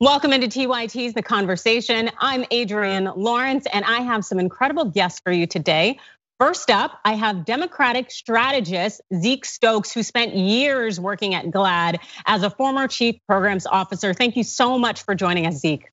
Welcome into TYT's The Conversation. I'm Adrienne Lawrence, and I have some incredible guests for you today. First up, I have Democratic strategist Zeke Stokes, who spent years working at GLAAD as a former chief programs officer. Thank you so much for joining us, Zeke.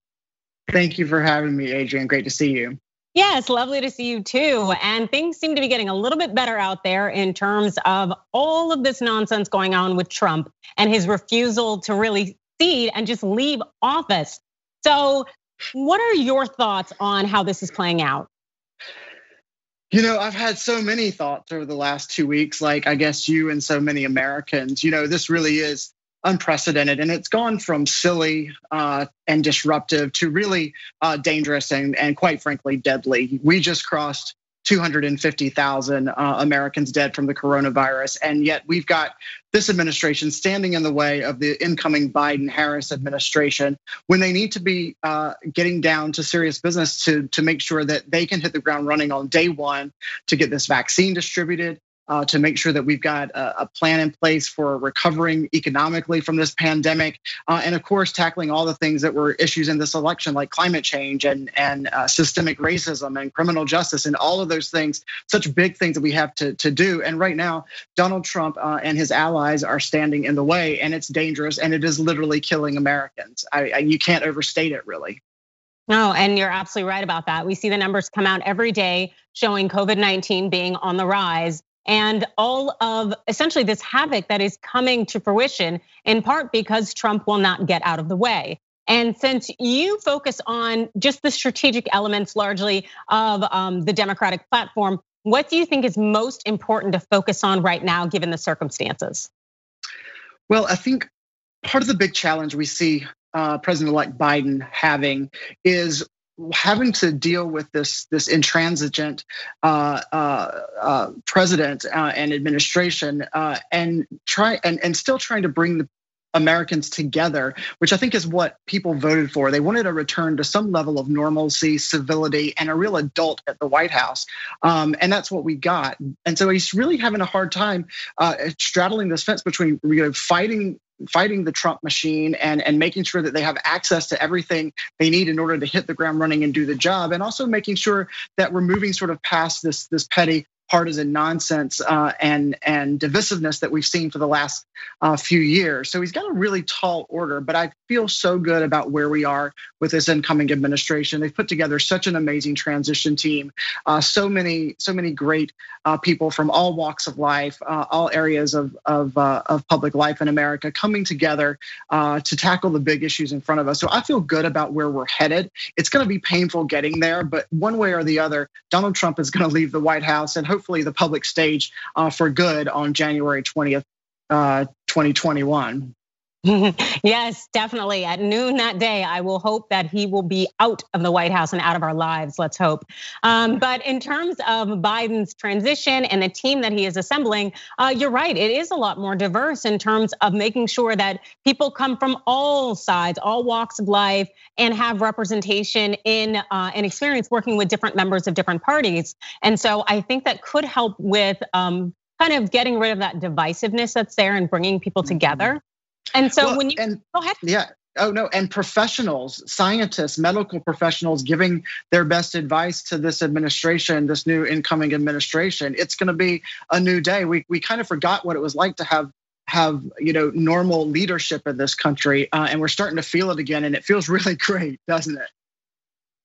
Thank you for having me, Adrienne. Great to see you. Yeah, it's lovely to see you too. And things seem to be getting a little bit better out there in terms of all of this nonsense going on with Trump and his refusal to really and just leave office. So, what are your thoughts on how this is playing out? You know, I've had so many thoughts over the last two weeks, like I guess you and so many Americans. You know, this really is unprecedented and it's gone from silly uh, and disruptive to really uh, dangerous and, and quite frankly deadly. We just crossed 250,000 uh, Americans dead from the coronavirus. And yet we've got this administration standing in the way of the incoming Biden Harris administration when they need to be uh, getting down to serious business to, to make sure that they can hit the ground running on day one to get this vaccine distributed, uh, to make sure that we've got a, a, plan in place for recovering economically from this pandemic, uh, and of course tackling all the things that were issues in this election, like climate change and and uh, systemic racism and criminal justice and all of those things, such big things that we have to to do. And right now, Donald Trump uh, and his allies are standing in the way, and it's dangerous, and it is literally killing Americans. I, I, you can't overstate it, really. No, and you're absolutely right about that. We see the numbers come out every day showing COVID 19 being on the rise and all of essentially this havoc that is coming to fruition in part because Trump will not get out of the way. And since you focus on just the strategic elements largely of um, the Democratic platform, what do you think is most important to focus on right now, given the circumstances? Well, I think part of the big challenge we see uh, President-elect Biden having is having to deal with this this intransigent uh, uh, uh, president uh, and administration, uh, and try and, and still trying to bring the Americans together, which I think is what people voted for. They wanted a return to some level of normalcy, civility, and a real adult at the White House. Um, and that's what we got. And so he's really having a hard time uh, straddling this fence between you know, fighting fighting the Trump machine and, and making sure that they have access to everything they need in order to hit the ground running and do the job, and also making sure that we're moving sort of past this this petty partisan nonsense uh, and and divisiveness that we've seen for the last uh, few years. So he's got a really tall order, but I feel so good about where we are with this incoming administration. They've put together such an amazing transition team, uh, so many so many great uh, people from all walks of life, uh, all areas of of, uh, of public life in America coming together to tackle the big issues in front of us. So I feel good about where we're headed. It's going to be painful getting there, but one way or the other, Donald Trump is going to leave the White House and hopefully the public stage uh, for good on January 20th, uh, 2021. yes, definitely. At noon that day, I will hope that he will be out of the White House and out of our lives. Let's hope. Um, but in terms of Biden's transition and the team that he is assembling, uh, you're right. It is a lot more diverse in terms of making sure that people come from all sides, all walks of life, and have representation in uh, and experience working with different members of different parties. And so I think that could help with um, kind of getting rid of that divisiveness that's there and bringing people mm-hmm. together. And so well, when you and, go ahead. Yeah. Oh no, and professionals, scientists, medical professionals giving their best advice to this administration, this new incoming administration. It's going to be a new day. We we kind of forgot what it was like to have have you know normal leadership in this country, uh, and we're starting to feel it again, and it feels really great, doesn't it?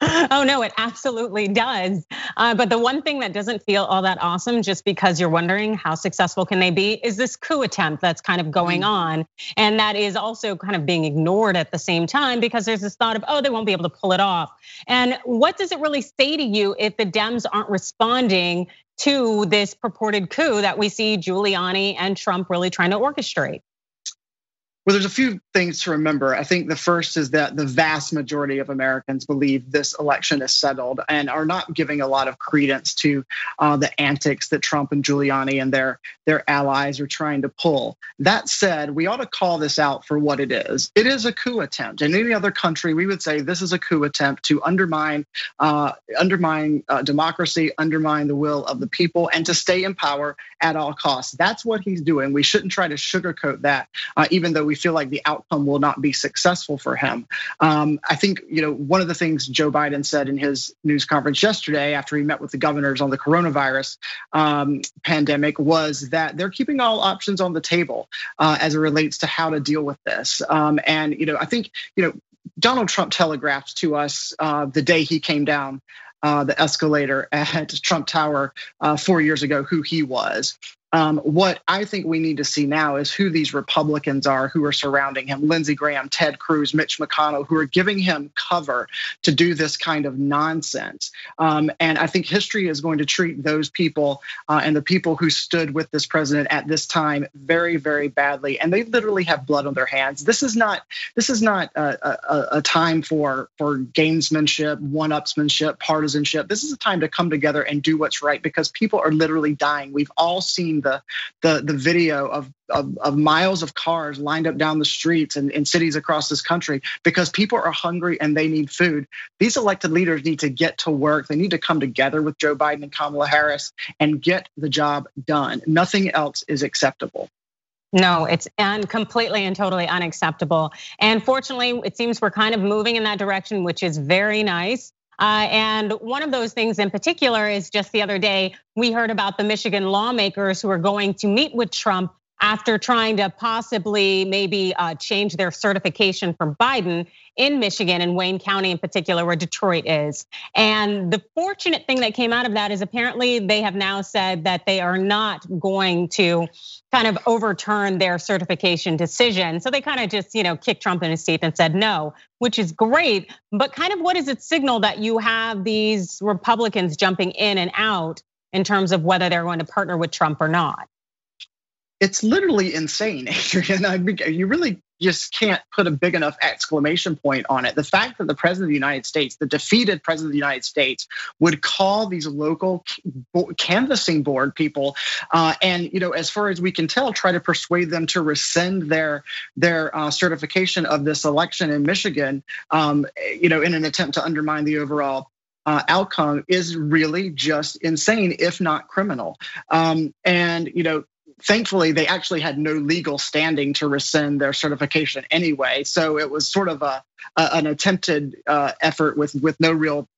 Oh no, it absolutely does. Uh, but the one thing that doesn't feel all that awesome, just because you're wondering how successful can they be, is this coup attempt that's kind of going mm. on, and that is also kind of being ignored at the same time because there's this thought of, oh, they won't be able to pull it off. And what does it really say to you if the Dems aren't responding to this purported coup that we see Giuliani and Trump really trying to orchestrate? Well, there's a few things to remember. I think the first is that the vast majority of Americans believe this election is settled and are not giving a lot of credence to uh, the antics that Trump and Giuliani and their their allies are trying to pull. That said, we ought to call this out for what it is. It is a coup attempt. In any other country, we would say this is a coup attempt to undermine uh, undermine uh, democracy, undermine the will of the people, and to stay in power at all costs. That's what he's doing. We shouldn't try to sugarcoat that, uh, even though we feel like the outcome will not be successful for him. Um, I think you know one of the things Joe Biden said in his news conference yesterday after he met with the governors on the coronavirus um, pandemic was that they're keeping all options on the table uh, as it relates to how to deal with this. Um, and you know, I think you know Donald Trump telegraphed to us uh, the day he came down uh, the escalator at Trump Tower uh, four years ago who he was. Um, what I think we need to see now is who these Republicans are who are surrounding him Lindsey Graham, Ted Cruz, Mitch McConnell, who are giving him cover to do this kind of nonsense. Um, and I think history is going to treat those people uh, and the people who stood with this president at this time very, very badly. And they literally have blood on their hands. This is not this is not a, a, a time for for gamesmanship, one-upsmanship, partisanship. This is a time to come together and do what's right because people are literally dying. We've all seen the the the video of, of, of miles of cars lined up down the streets and in cities across this country because people are hungry and they need food. These elected leaders need to get to work. They need to come together with Joe Biden and Kamala Harris and get the job done. Nothing else is acceptable. No, it's un- completely and totally unacceptable. And fortunately, it seems we're kind of moving in that direction, which is very nice. Uh, and one of those things in particular is just the other day, we heard about the Michigan lawmakers who are going to meet with Trump after trying to possibly maybe uh, change their certification from Biden in Michigan and Wayne County in particular, where Detroit is. And the fortunate thing that came out of that is apparently they have now said that they are not going to kind of overturn their certification decision. So they kind of just, you know, kicked Trump in his teeth and said no, which is great. But kind of what does it signal that you have these Republicans jumping in and out in terms of whether they're going to partner with Trump or not? It's literally insane, Adrienne. I mean, you really just can't put a big enough exclamation point on it. The fact that the president of the United States, the defeated president of the United States, would call these local canvassing board people, uh, and you know, as far as we can tell, try to persuade them to rescind their their uh, certification of this election in Michigan, um, you know, in an attempt to undermine the overall uh, outcome is really just insane, if not criminal. Um, and you know, thankfully they actually had no legal standing to rescind their certification anyway. So it was sort of a, an attempted uh, effort with with no real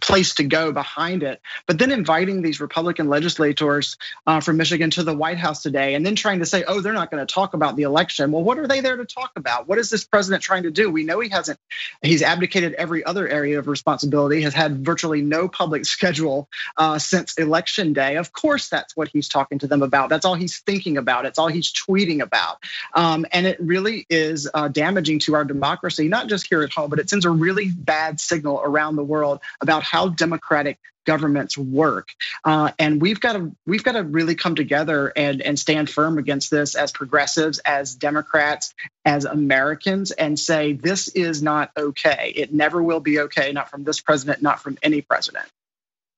place to go behind it. But then inviting these Republican legislators uh, from Michigan to the White House today and then trying to say, oh, they're not going to talk about the election. Well, what are they there to talk about? What is this president trying to do? We know he hasn't, he's abdicated every other area of responsibility, has had virtually no public schedule uh, since election day. Of course, that's what he's talking to them about. That's all he's thinking about. It's all he's tweeting about. Um, and it really is uh, damaging to our democracy, not just here at home, but it sends a really bad signal around the world about about how democratic governments work. Uh, and we've got to we've got to really come together and and stand firm against this as progressives, as Democrats, as Americans, and say this is not okay. It never will be okay, not from this president, not from any president.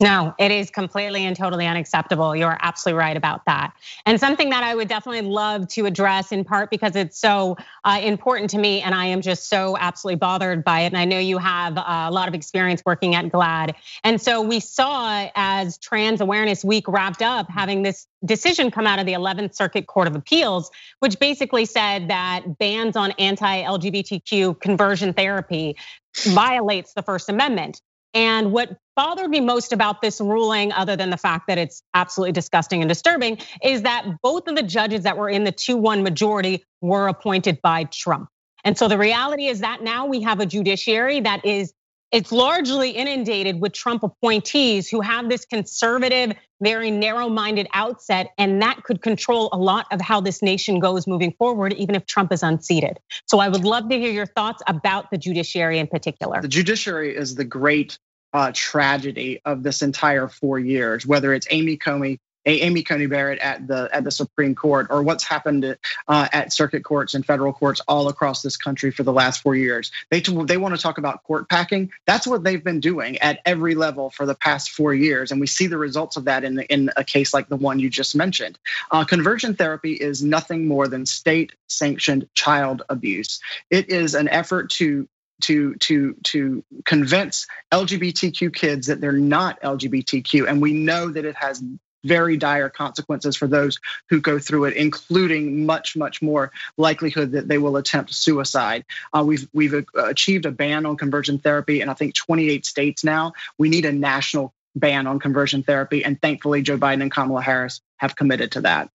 No, it is completely and totally unacceptable. You're absolutely right about that. And something that I would definitely love to address in part because it's so uh, important to me and I am just so absolutely bothered by it. And I know you have uh, a lot of experience working at GLAAD. And so we saw as Trans Awareness Week wrapped up having this decision come out of the 11th Circuit Court of Appeals, which basically said that bans on anti LGBTQ conversion therapy violates the First Amendment. And what bothered me most about this ruling, other than the fact that it's absolutely disgusting and disturbing, is that both of the judges that were in the 2 1 majority were appointed by Trump. And so the reality is that now we have a judiciary that is it's largely inundated with Trump appointees who have this conservative, very narrow minded outset, and that could control a lot of how this nation goes moving forward, even if Trump is unseated. So I would love to hear your thoughts about the judiciary in particular. The judiciary is the great uh, tragedy of this entire four years, whether it's Amy Comey Amy Coney Barrett at the at the Supreme Court, or what's happened uh, at circuit courts and federal courts all across this country for the last four years. They they want to talk about court packing. That's what they've been doing at every level for the past four years, and we see the results of that in the, in a case like the one you just mentioned. Uh, conversion therapy is nothing more than state sanctioned child abuse. It is an effort to to to to convince LGBTQ kids that they're not LGBTQ, and we know that it has very dire consequences for those who go through it, including much, much more likelihood that they will attempt suicide. Uh, we've we've uh, achieved a ban on conversion therapy in I think 28 states now. We need a national ban on conversion therapy, and thankfully Joe Biden and Kamala Harris have committed to that.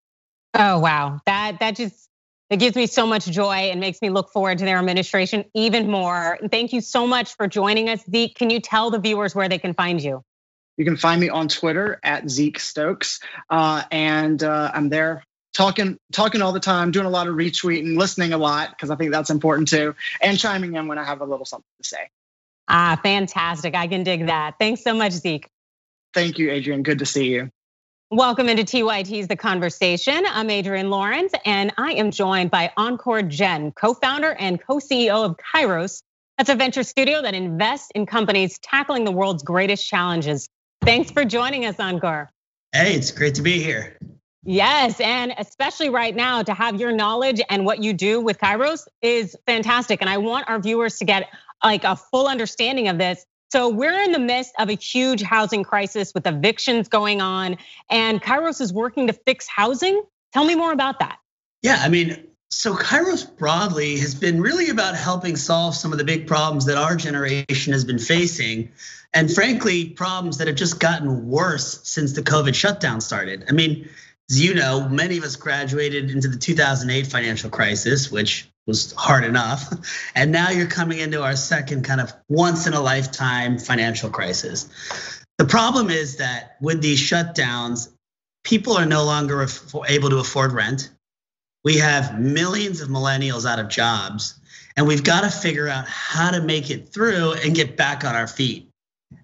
Oh wow, that that just it gives me so much joy and makes me look forward to their administration even more. Thank you so much for joining us, Zeke. Can you tell the viewers where they can find you? You can find me on Twitter at Zeke Stokes, uh, and uh, I'm there talking talking all the time, doing a lot of retweeting, listening a lot because I think that's important too, and chiming in when I have a little something to say. Ah, fantastic! I can dig that. Thanks so much, Zeke. Thank you, Adrienne. Good to see you. Welcome into TYT's The Conversation. I'm Adrienne Lawrence, and I am joined by Ankur Jain, co-founder and co-CEO of Kairos. That's a venture studio that invests in companies tackling the world's greatest challenges. Thanks for joining us, Ankur. Hey, it's great to be here. Yes, and especially right now to have your knowledge and what you do with Kairos is fantastic. And I want our viewers to get like a full understanding of this. So we're in the midst of a huge housing crisis with evictions going on, and Kairos is working to fix housing. Tell me more about that. Yeah, I mean, so Kairos broadly has been really about helping solve some of the big problems that our generation has been facing. And frankly, problems that have just gotten worse since the COVID shutdown started. I mean, as you know, many of us graduated into the 2008 financial crisis, which was hard enough. And now you're coming into our second kind of once in a lifetime financial crisis. The problem is that with these shutdowns, people are no longer able to afford rent. We have millions of millennials out of jobs, and we've got to figure out how to make it through and get back on our feet.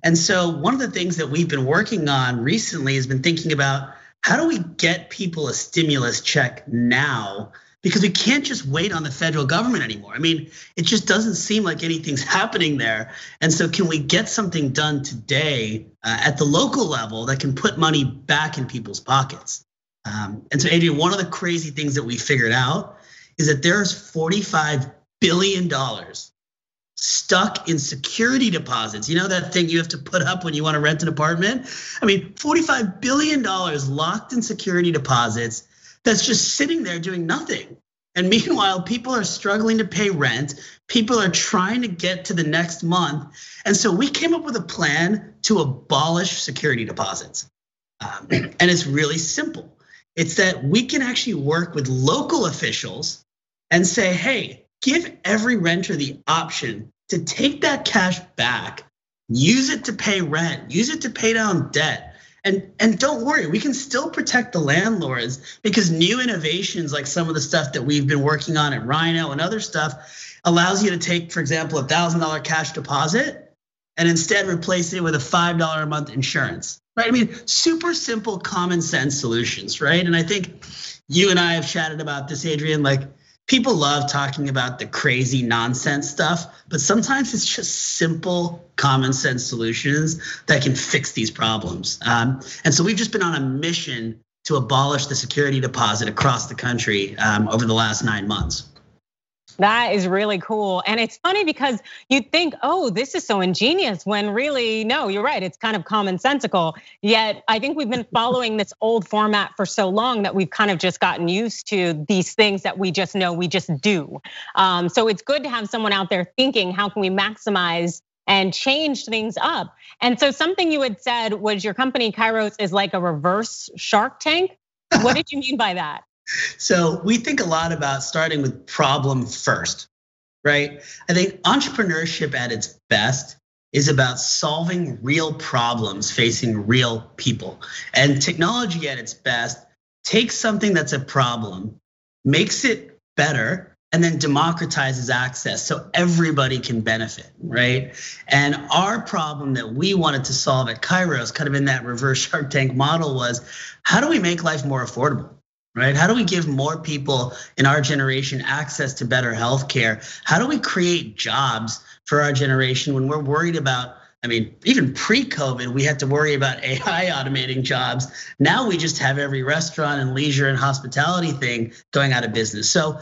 And so, one of the things that we've been working on recently has been thinking about how do we get people a stimulus check now because we can't just wait on the federal government anymore. I mean, it just doesn't seem like anything's happening there. And so, can we get something done today uh, at the local level that can put money back in people's pockets? Um, and so, Adrienne, one of the crazy things that we figured out is that there's $45 billion stuck in security deposits. You know that thing you have to put up when you want to rent an apartment? I mean, $45 billion locked in security deposits that's just sitting there doing nothing. And meanwhile, people are struggling to pay rent. People are trying to get to the next month. And so we came up with a plan to abolish security deposits. Um, and it's really simple it's that we can actually work with local officials and say, hey, give every renter the option to take that cash back, use it to pay rent, use it to pay down debt and and don't worry, we can still protect the landlords because new innovations like some of the stuff that we've been working on at Rhino and other stuff allows you to take, for example, a thousand dollar cash deposit and instead replace it with a five dollar a month insurance. Right? I mean, super simple, common sense solutions, right? And I think you and I have chatted about this, Adrienne, Like people love talking about the crazy nonsense stuff, but sometimes it's just simple, common sense solutions that can fix these problems. Um, and so we've just been on a mission to abolish the security deposit across the country um, over the last nine months. That is really cool. And it's funny because you think, oh, this is so ingenious when really, no, you're right. It's kind of commonsensical. Yet I think we've been following this old format for so long that we've kind of just gotten used to these things that we just know we just do. Um, so it's good to have someone out there thinking, how can we maximize and change things up? And so something you had said was your company Kairos is like a reverse Shark Tank. What did you mean by that? So we think a lot about starting with problem first, right? I think entrepreneurship at its best is about solving real problems facing real people. And technology at its best takes something that's a problem, makes it better, and then democratizes access so everybody can benefit, right? And our problem that we wanted to solve at Kairos, kind of in that reverse Shark Tank model, was how do we make life more affordable? Right? How do we give more people in our generation access to better healthcare? How do we create jobs for our generation when we're worried about? I mean, even pre-COVID, we had to worry about AI automating jobs. Now we just have every restaurant and leisure and hospitality thing going out of business. So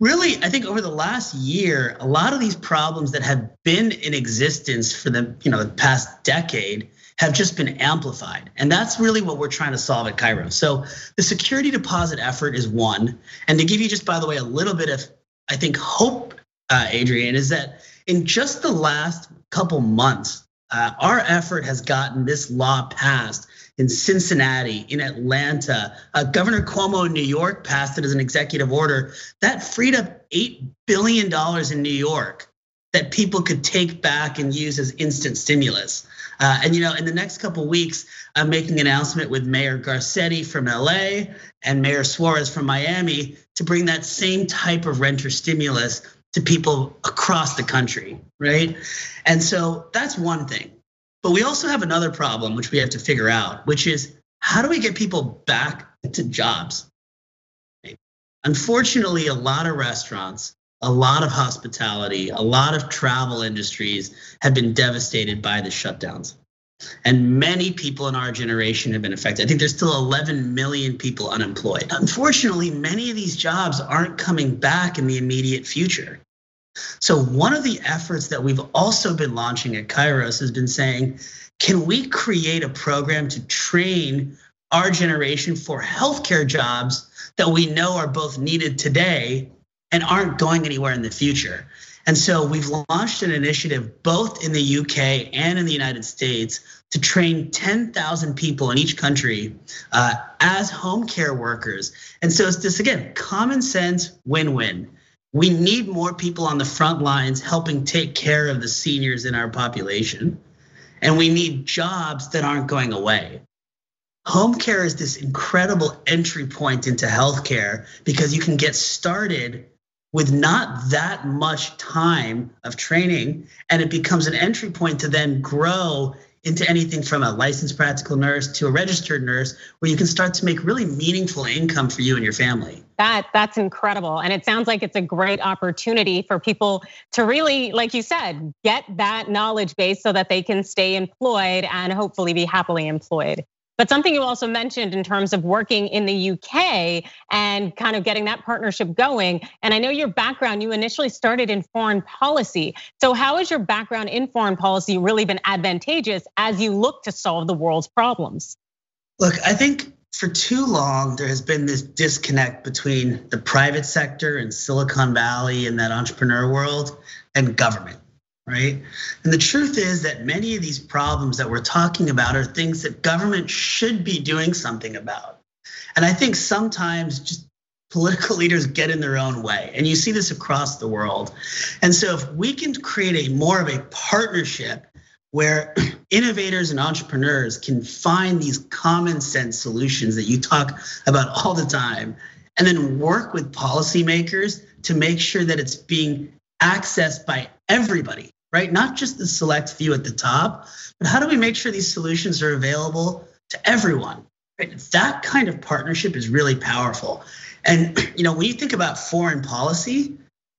really, I think over the last year, a lot of these problems that have been in existence for the you know the past decade have just been amplified. And that's really what we're trying to solve at Kairos. So the security deposit effort is one. And to give you just by the way a little bit of I think hope, uh, Adrienne, is that in just the last couple months, uh, our effort has gotten this law passed in Cincinnati, in Atlanta. Uh, Governor Cuomo in New York passed it as an executive order. That freed up $8 billion in New York that people could take back and use as instant stimulus. Uh, and you know, in the next couple weeks, I'm making an announcement with Mayor Garcetti from LA and Mayor Suarez from Miami to bring that same type of renter stimulus to people across the country, right? And so that's one thing. But we also have another problem which we have to figure out, which is how do we get people back to jobs? Unfortunately, a lot of restaurants, a lot of hospitality, a lot of travel industries have been devastated by the shutdowns. And many people in our generation have been affected. I think there's still 11 million people unemployed. Unfortunately, many of these jobs aren't coming back in the immediate future. So, one of the efforts that we've also been launching at Kairos has been saying, can we create a program to train our generation for healthcare jobs that we know are both needed today and aren't going anywhere in the future? And so we've launched an initiative both in the UK and in the United States to train 10,000 people in each country uh, as home care workers. And so it's this again, common sense win win. We need more people on the front lines helping take care of the seniors in our population. And we need jobs that aren't going away. Home care is this incredible entry point into healthcare because you can get started with not that much time of training, and it becomes an entry point to then grow into anything from a licensed practical nurse to a registered nurse where you can start to make really meaningful income for you and your family. That that's incredible and it sounds like it's a great opportunity for people to really like you said get that knowledge base so that they can stay employed and hopefully be happily employed. But something you also mentioned in terms of working in the UK and kind of getting that partnership going. And I know your background, you initially started in foreign policy. So, how has your background in foreign policy really been advantageous as you look to solve the world's problems? Look, I think for too long, there has been this disconnect between the private sector and Silicon Valley and that entrepreneur world and government right? And the truth is that many of these problems that we're talking about are things that government should be doing something about. And I think sometimes just political leaders get in their own way. And you see this across the world. And so if we can create a more of a partnership where innovators and entrepreneurs can find these common sense solutions that you talk about all the time and then work with policymakers to make sure that it's being accessed by everybody right? Not just the select few at the top, but how do we make sure these solutions are available to everyone? Right? That kind of partnership is really powerful. And you know, when you think about foreign policy,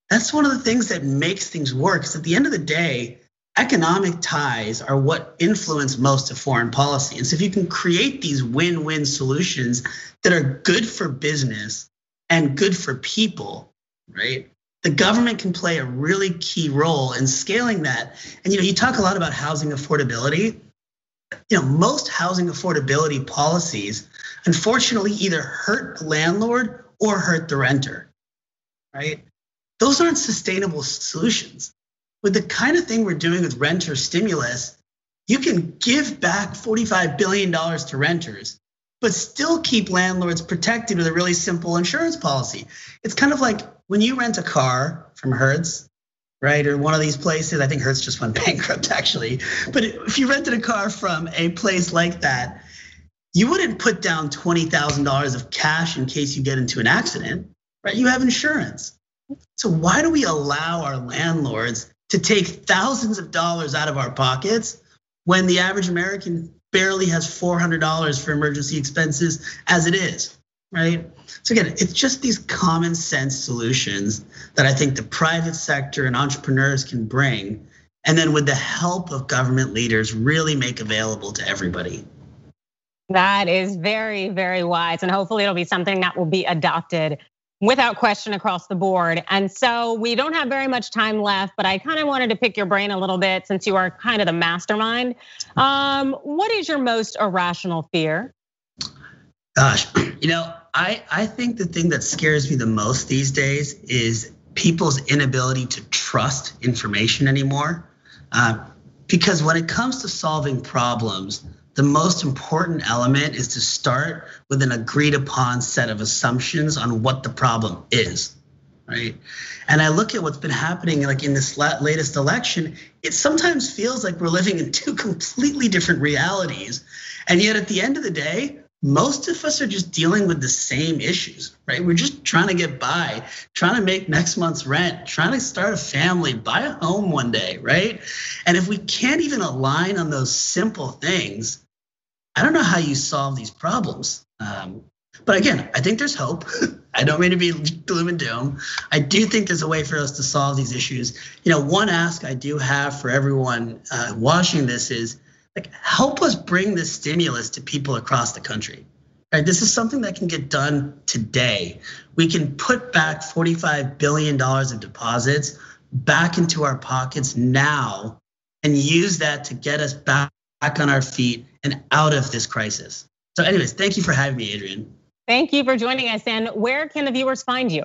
that's one of the things that makes things work. Because at the end of the day, economic ties are what influence most of foreign policy. And so if you can create these win-win solutions that are good for business and good for people, right? The government can play a really key role in scaling that. And you know, you talk a lot about housing affordability. You know, most housing affordability policies unfortunately either hurt the landlord or hurt the renter. Right? Those aren't sustainable solutions. With the kind of thing we're doing with renter stimulus, you can give back $45 billion to renters, but still keep landlords protected with a really simple insurance policy. It's kind of like when you rent a car from Hertz, right, or one of these places, I think Hertz just went bankrupt actually. But if you rented a car from a place like that, you wouldn't put down $20,000 of cash in case you get into an accident, right? You have insurance. So why do we allow our landlords to take thousands of dollars out of our pockets when the average American barely has $400 for emergency expenses as it is? right? So again, it's just these common sense solutions that I think the private sector and entrepreneurs can bring, and then with the help of government leaders, really make available to everybody. That is very, very wise. And hopefully it'll be something that will be adopted without question across the board. And so we don't have very much time left, but I kind of wanted to pick your brain a little bit since you are kind of the mastermind. Um, what is your most irrational fear? Gosh, you know, I, I think the thing that scares me the most these days is people's inability to trust information anymore. Uh, because when it comes to solving problems, the most important element is to start with an agreed upon set of assumptions on what the problem is right and i look at what's been happening like in this latest election it sometimes feels like we're living in two completely different realities and yet at the end of the day most of us are just dealing with the same issues, right? We're just trying to get by, trying to make next month's rent, trying to start a family, buy a home one day, right? And if we can't even align on those simple things, I don't know how you solve these problems. Um, but again, I think there's hope. I don't mean to be gloom and doom. I do think there's a way for us to solve these issues. You know, one ask I do have for everyone uh, watching this is like help us bring this stimulus to people across the country. Right? This is something that can get done today. We can put back 45 billion dollars of deposits back into our pockets now and use that to get us back on our feet and out of this crisis. So anyways, thank you for having me, Adrienne. Thank you for joining us. And where can the viewers find you?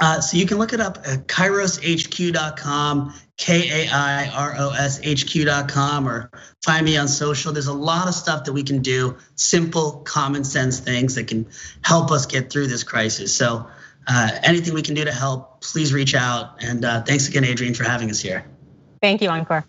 Uh, so you can look it up at kairoshq.com, K-A-I-R-O-S-H-Q.com, or find me on social. There's a lot of stuff that we can do, simple, common sense things that can help us get through this crisis. So uh, anything we can do to help, please reach out. And uh, thanks again, Adrienne, for having us here. Thank you, Ankur.